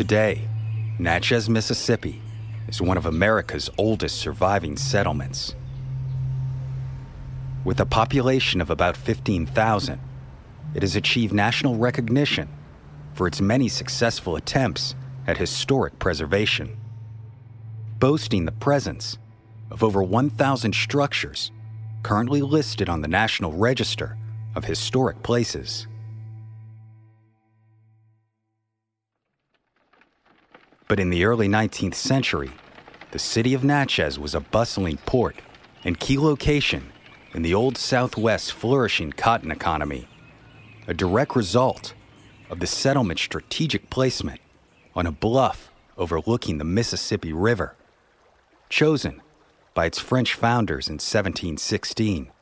Today, Natchez, Mississippi is one of America's oldest surviving settlements. With a population of about 15,000, it has achieved national recognition for its many successful attempts at historic preservation, boasting the presence of over 1,000 structures currently listed on the National Register of Historic Places. But in the early 19th century, the city of Natchez was a bustling port and key location in the Old Southwest's flourishing cotton economy, a direct result of the settlement's strategic placement on a bluff overlooking the Mississippi River, chosen by its French founders in 1716.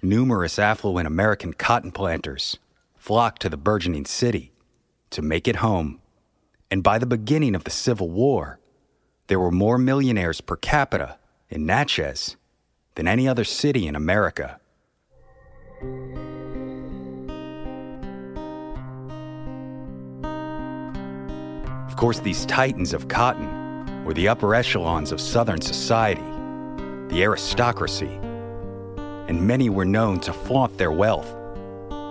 Numerous affluent American cotton planters flocked to the burgeoning city to make it home. And by the beginning of the Civil War, there were more millionaires per capita in Natchez than any other city in America. Of course, these titans of cotton were the upper echelons of Southern society, the aristocracy, and many were known to flaunt their wealth,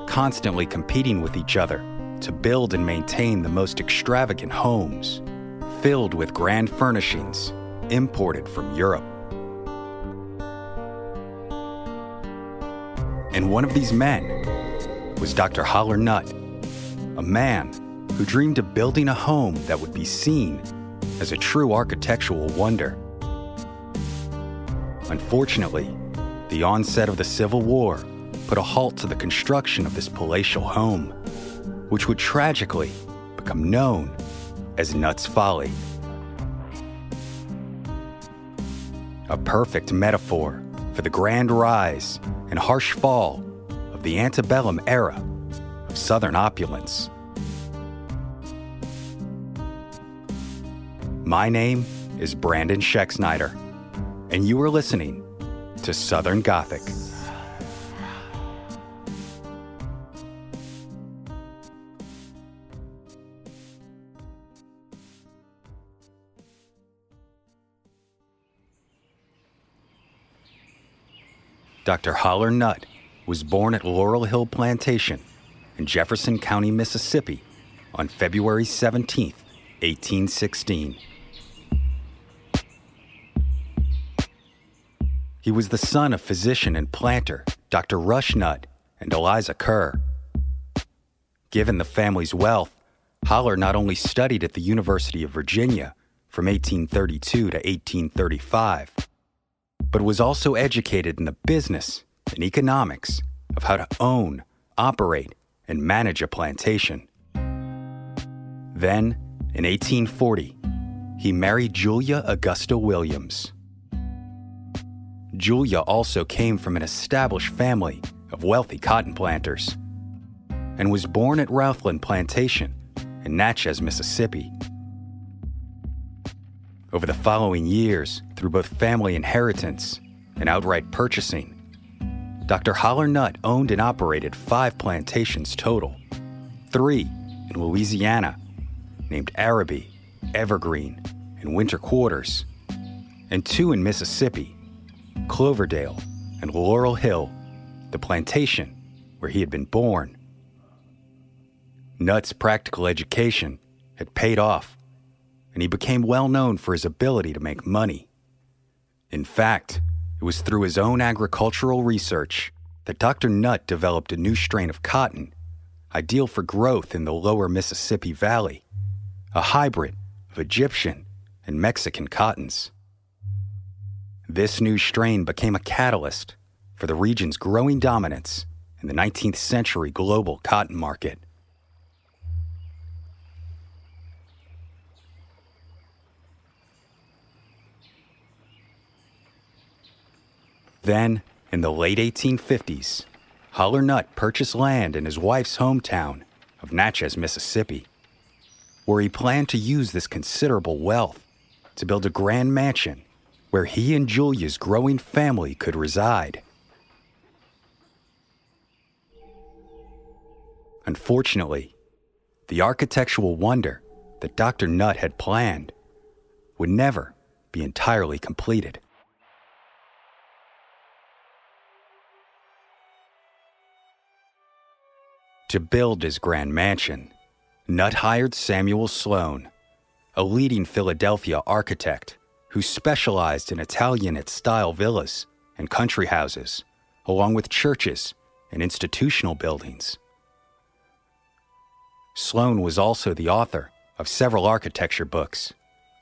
constantly competing with each other to build and maintain the most extravagant homes, filled with grand furnishings imported from Europe. And one of these men was Dr. Haller Nutt, a man who dreamed of building a home that would be seen as a true architectural wonder. Unfortunately, the onset of the Civil War put a halt to the construction of this palatial home which would tragically become known as Nutt's Folly. A perfect metaphor for the grand rise and harsh fall of the antebellum era of Southern opulence. My name is Brandon Schexnayder, and you are listening to Southern Gothic. Dr. Haller Nutt was born at Laurel Hill Plantation in Jefferson County, Mississippi on February 17, 1816. He was the son of physician and planter Dr. Rush Nutt and Eliza Kerr. Given the family's wealth, Haller not only studied at the University of Virginia from 1832 to 1835, but was also educated in the business and economics of how to own, operate, and manage a plantation. Then, in 1840, he married Julia Augusta Williams. Julia also came from an established family of wealthy cotton planters and was born at Routhland Plantation in Natchez, Mississippi. Over the following years, through both family inheritance and outright purchasing, Dr. Haller Nutt owned and operated five plantations total three in Louisiana, named Araby, Evergreen, and Winter Quarters, and two in Mississippi, Cloverdale and Laurel Hill, the plantation where he had been born. Nutt's practical education had paid off, and he became well known for his ability to make money. In fact, it was through his own agricultural research that Dr. Nutt developed a new strain of cotton, ideal for growth in the lower Mississippi Valley, a hybrid of Egyptian and Mexican cottons. This new strain became a catalyst for the region's growing dominance in the 19th century global cotton market. Then, in the late 1850s, Haller Nutt purchased land in his wife's hometown of Natchez, Mississippi, where he planned to use this considerable wealth to build a grand mansion where he and Julia's growing family could reside. Unfortunately, the architectural wonder that Dr. Nutt had planned would never be entirely completed. To build his grand mansion, Nutt hired Samuel Sloan, a leading Philadelphia architect who specialized in Italianate style villas and country houses, along with churches and institutional buildings. Sloan was also the author of several architecture books,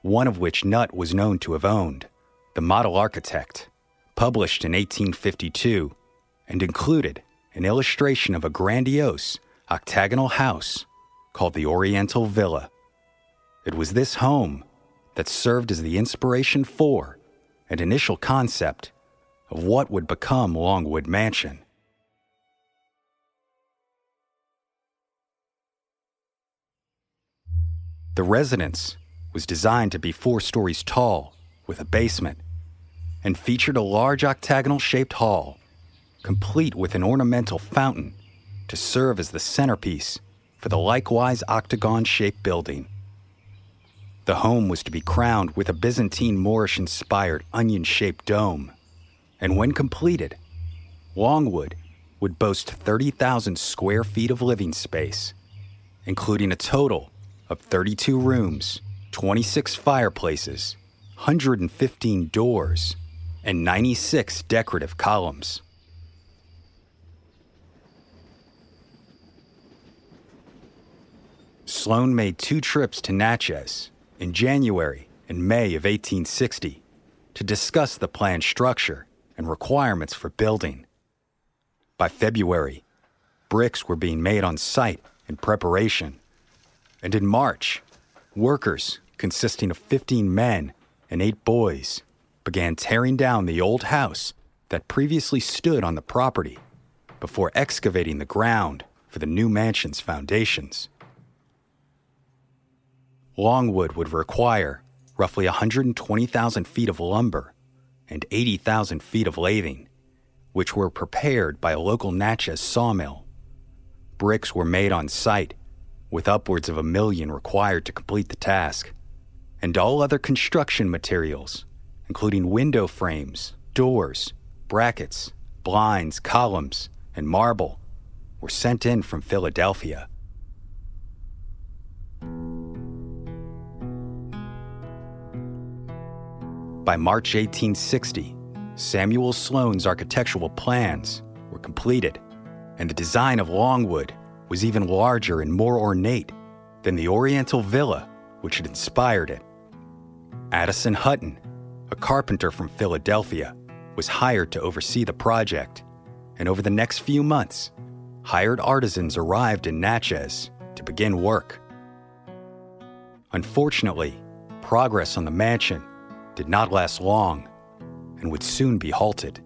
one of which Nutt was known to have owned, The Model Architect, published in 1852 and included an illustration of a grandiose octagonal house called the Oriental Villa. It was this home that served as the inspiration for and initial concept of what would become Longwood Mansion. The residence was designed to be four stories tall with a basement and featured a large octagonal shaped hall, complete with an ornamental fountain to serve as the centerpiece for the likewise octagon shaped building. The home was to be crowned with a Byzantine Moorish inspired onion shaped dome, and when completed, Longwood would boast 30,000 square feet of living space, including a total of 32 rooms, 26 fireplaces, 115 doors, and 96 decorative columns. Sloan made two trips to Natchez in January and May of 1860 to discuss the planned structure and requirements for building. By February, bricks were being made on site in preparation. And in March, workers consisting of 15 men and 8 boys began tearing down the old house that previously stood on the property before excavating the ground for the new mansion's foundations. Longwood would require roughly 120,000 feet of lumber and 80,000 feet of lathing, which were prepared by a local Natchez sawmill. Bricks were made on site, with upwards of a million required to complete the task, and all other construction materials, including window frames, doors, brackets, blinds, columns, and marble, were sent in from Philadelphia. By March 1860, Samuel Sloan's architectural plans were completed, and the design of Longwood was even larger and more ornate than the Oriental villa which had inspired it. Addison Hutton, a carpenter from Philadelphia, was hired to oversee the project, and over the next few months, hired artisans arrived in Natchez to begin work. Unfortunately, progress on the mansion did not last long and would soon be halted.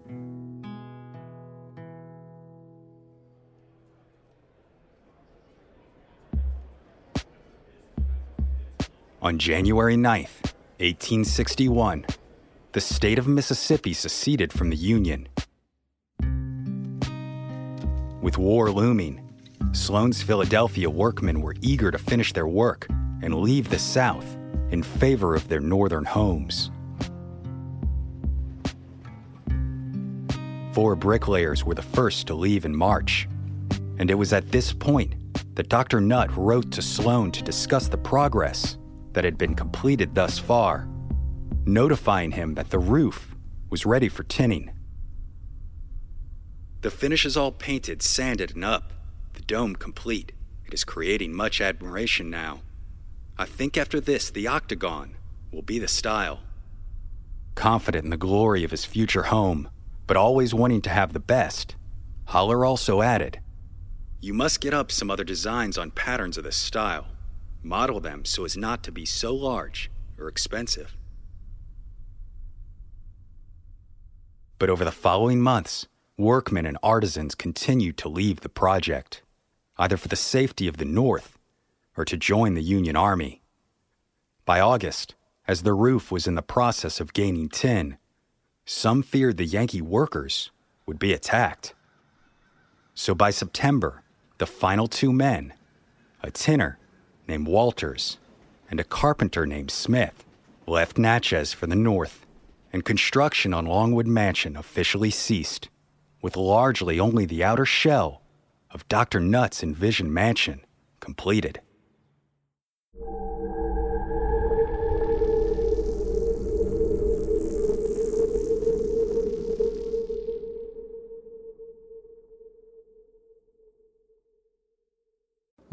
On January 9th, 1861, the state of Mississippi seceded from the Union. With war looming, Sloan's Philadelphia workmen were eager to finish their work and leave the South in favor of their northern homes. Four bricklayers were the first to leave in March, and it was at this point that Dr. Nutt wrote to Sloan to discuss the progress that had been completed thus far, notifying him that the roof was ready for tinning. The finish is all painted, sanded, and up, the dome complete. It is creating much admiration now. I think after this, the octagon will be the style. Confident in the glory of his future home, but always wanting to have the best, Haller also added you must get up some other designs on patterns of this style. Model them so as not to be so large or expensive. But over the following months, workmen and artisans continued to leave the project, either for the safety of the North or to join the Union Army. By August, as the roof was in the process of gaining tin, some feared the Yankee workers would be attacked. So by September, the final two men, a tinner named Walters and a carpenter named Smith, left Natchez for the north, and construction on Longwood Mansion officially ceased, with largely only the outer shell of Dr. Nutt's envisioned mansion completed.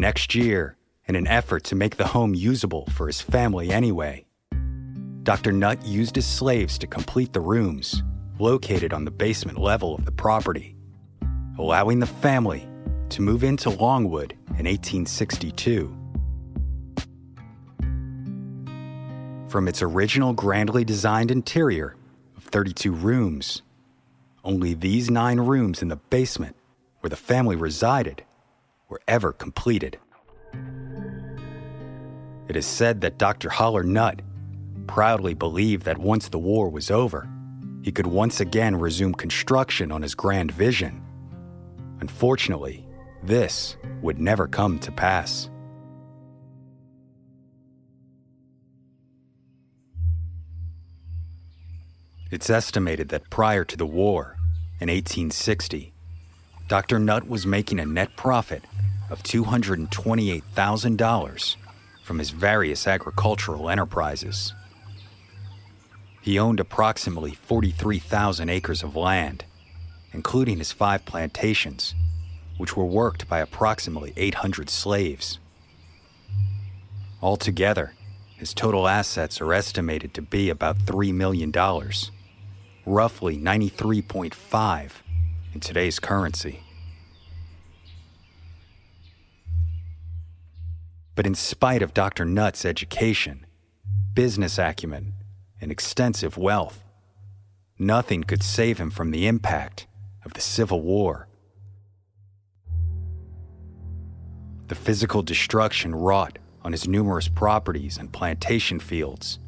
Next year in an effort to make the home usable for his family anyway. Dr. Nutt used his slaves to complete the rooms located on the basement level of the property, allowing the family to move into Longwood in 1862. From its original grandly designed interior of 32 rooms, only these nine rooms in the basement where the family resided were ever completed. It is said that Dr. Haller Nutt proudly believed that once the war was over, he could once again resume construction on his grand vision. Unfortunately, this would never come to pass. It's estimated that prior to the war, in 1860, Dr. Nutt was making a net profit of $228,000 from his various agricultural enterprises. He owned approximately 43,000 acres of land, including his five plantations, which were worked by approximately 800 slaves. Altogether, his total assets are estimated to be about $3 million, roughly 93.5 in today's currency. But in spite of Dr. Nutt's education, business acumen, and extensive wealth, nothing could save him from the impact of the Civil War. The physical destruction wrought on his numerous properties and plantation fields,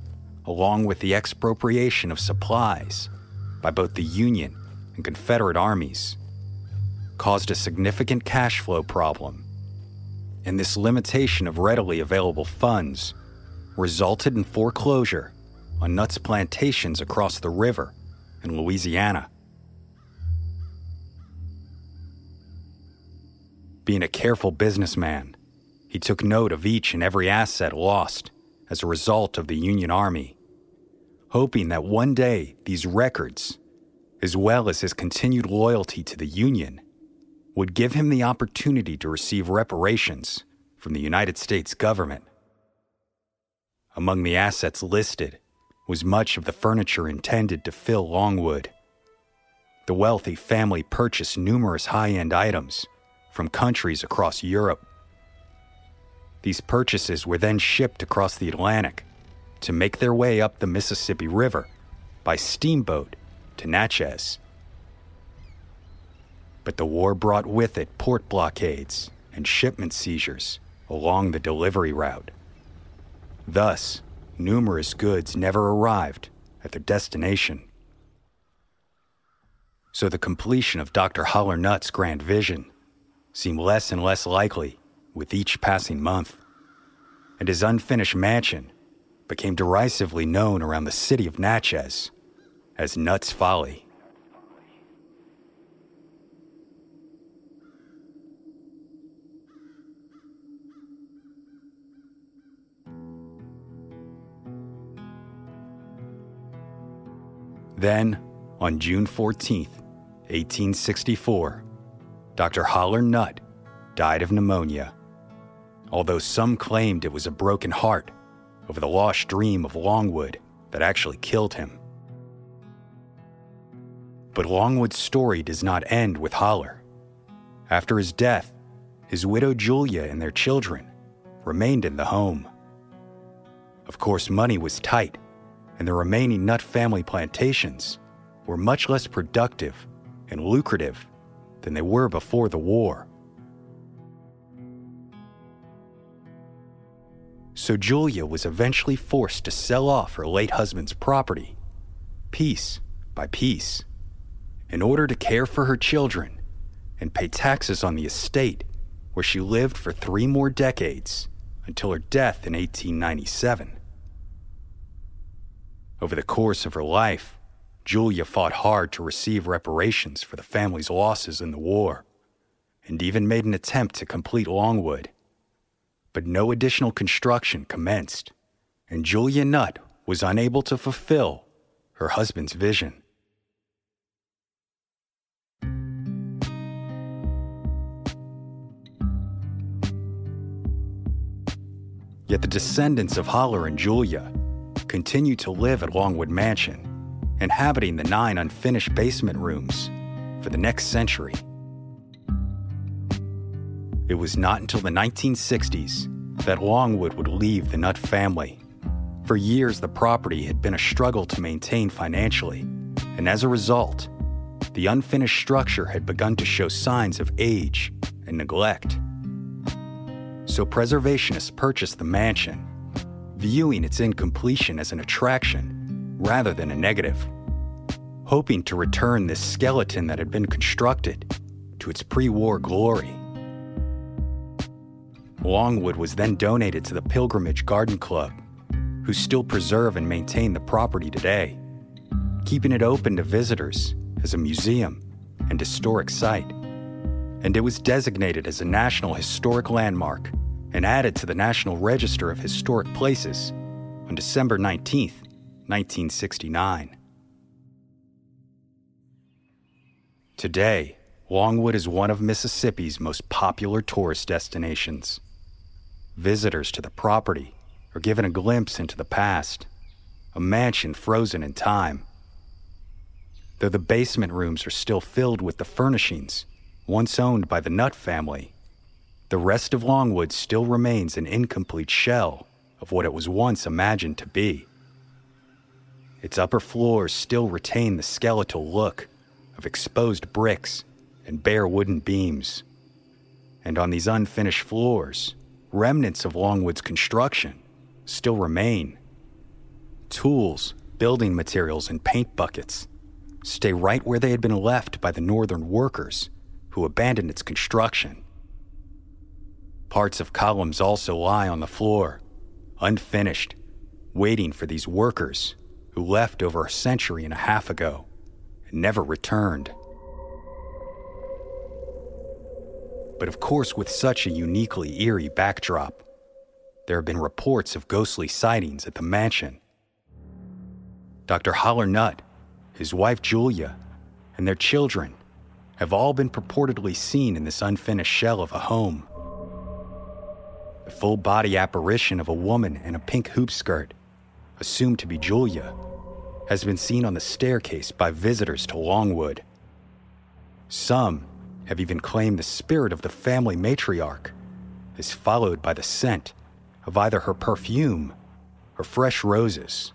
along with the expropriation of supplies by both the Union and Confederate armies, caused a significant cash flow problem. And this limitation of readily available funds resulted in foreclosure on Nutt's plantations across the river in Louisiana. Being a careful businessman, he took note of each and every asset lost as a result of the Union Army, hoping that one day these records, as well as his continued loyalty to the Union, would give him the opportunity to receive reparations from the United States government. Among the assets listed was much of the furniture intended to fill Longwood. The wealthy family purchased numerous high end items from countries across Europe these purchases were then shipped across the Atlantic to make their way up the Mississippi River by steamboat to Natchez. But the war brought with it port blockades and shipment seizures along the delivery route. Thus, numerous goods never arrived at their destination. So the completion of Dr. Haller Nutt's grand vision seemed less and less likely with each passing month, and his unfinished mansion became derisively known around the city of Natchez as Nutt's Folly. Then, on June 14, 1864, Dr. Haller Nutt died of pneumonia although some claimed it was a broken heart over the lost dream of Longwood that actually killed him. But Longwood's story does not end with Haller. After his death, his widow Julia and their children remained in the home. Of course, money was tight, and the remaining Nutt family plantations were much less productive and lucrative than they were before the war. so Julia was eventually forced to sell off her late husband's property, piece by piece, in order to care for her children and pay taxes on the estate where she lived for three more decades until her death in 1897. Over the course of her life, Julia fought hard to receive reparations for the family's losses in the war, and even made an attempt to complete Longwood but no additional construction commenced, and Julia Nutt was unable to fulfill her husband's vision. Yet the descendants of Haller and Julia continue to live at Longwood Mansion, inhabiting the nine unfinished basement rooms for the next century. It was not until the 1960s that Longwood would leave the Nutt family. For years, the property had been a struggle to maintain financially, and as a result, the unfinished structure had begun to show signs of age and neglect. So preservationists purchased the mansion, viewing its incompletion as an attraction rather than a negative, hoping to return this skeleton that had been constructed to its pre war glory. Longwood was then donated to the Pilgrimage Garden Club, who still preserve and maintain the property today. keeping it open to visitors as a museum and historic site. And it was designated as a National Historic Landmark and added to the National Register of Historic Places on December 19, 1969. Today, Longwood is one of Mississippi's most popular tourist destinations. Visitors to the property are given a glimpse into the past, a mansion frozen in time. Though the basement rooms are still filled with the furnishings once owned by the Nutt family, the rest of Longwood still remains an incomplete shell of what it was once imagined to be. Its upper floors still retain the skeletal look of exposed bricks and bare wooden beams. And on these unfinished floors, remnants of Longwood's construction still remain. Tools, building materials, and paint buckets stay right where they had been left by the northern workers who abandoned its construction. Parts of columns also lie on the floor, unfinished, waiting for these workers who left over a century and a half ago and never returned. But of course, with such a uniquely eerie backdrop, there have been reports of ghostly sightings at the mansion. Dr. Haller Nutt, his wife Julia, and their children have all been purportedly seen in this unfinished shell of a home. The full body apparition of a woman in a pink hoop skirt, assumed to be Julia, has been seen on the staircase by visitors to Longwood. Some have even claimed the spirit of the family matriarch is followed by the scent of either her perfume or fresh roses.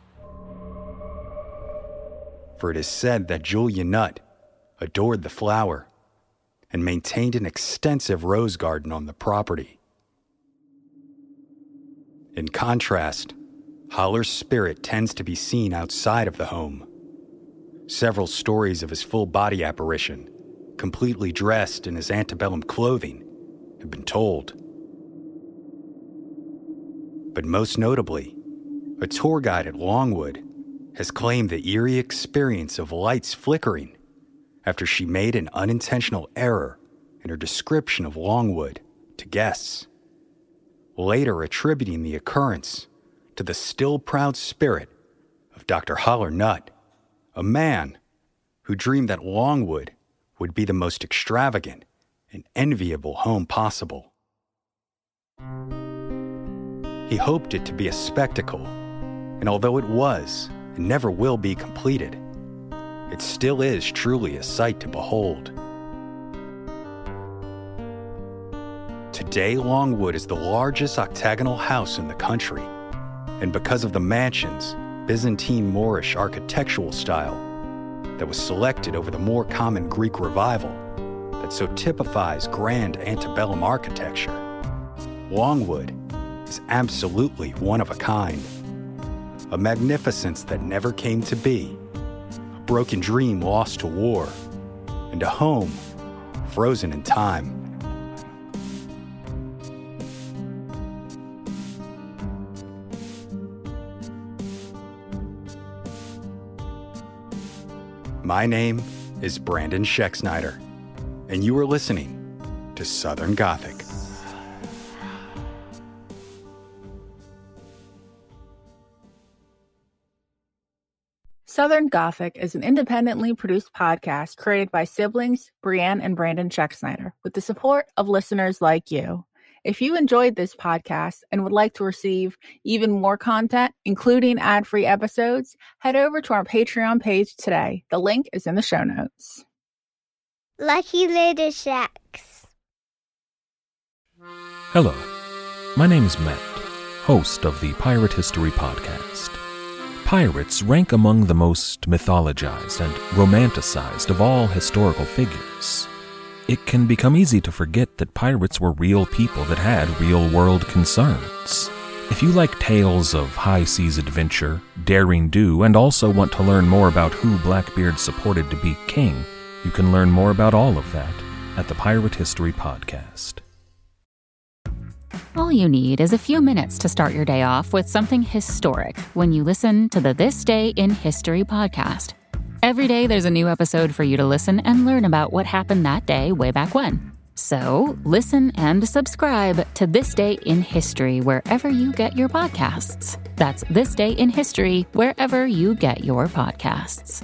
For it is said that Julia Nutt adored the flower and maintained an extensive rose garden on the property. In contrast, Haller's spirit tends to be seen outside of the home. Several stories of his full body apparition completely dressed in his antebellum clothing, have been told. But most notably, a tour guide at Longwood has claimed the eerie experience of lights flickering after she made an unintentional error in her description of Longwood to guests, later attributing the occurrence to the still proud spirit of Dr. Haller Nutt, a man who dreamed that Longwood would be the most extravagant and enviable home possible. He hoped it to be a spectacle, and although it was and never will be completed, it still is truly a sight to behold. Today, Longwood is the largest octagonal house in the country, and because of the mansion's Byzantine Moorish architectural style, that was selected over the more common Greek revival that so typifies grand antebellum architecture. Longwood is absolutely one of a kind, a magnificence that never came to be, a broken dream lost to war, and a home frozen in time. My name is Brandon Schexnayder, and you are listening to Southern Gothic. Southern Gothic is an independently produced podcast created by siblings Brienne and Brandon Schexnayder with the support of listeners like you. If you enjoyed this podcast and would like to receive even more content, including ad free episodes, head over to our Patreon page today. The link is in the show notes. Lucky Little Shacks. Hello, my name is Matt, host of the Pirate History Podcast. Pirates rank among the most mythologized and romanticized of all historical figures it can become easy to forget that pirates were real people that had real world concerns. If you like tales of high seas adventure, daring do, and also want to learn more about who Blackbeard supported to be king, you can learn more about all of that at the Pirate History Podcast. All you need is a few minutes to start your day off with something historic when you listen to the This Day in History podcast Every day there's a new episode for you to listen and learn about what happened that day way back when. So listen and subscribe to This Day in History wherever you get your podcasts. That's This Day in History wherever you get your podcasts.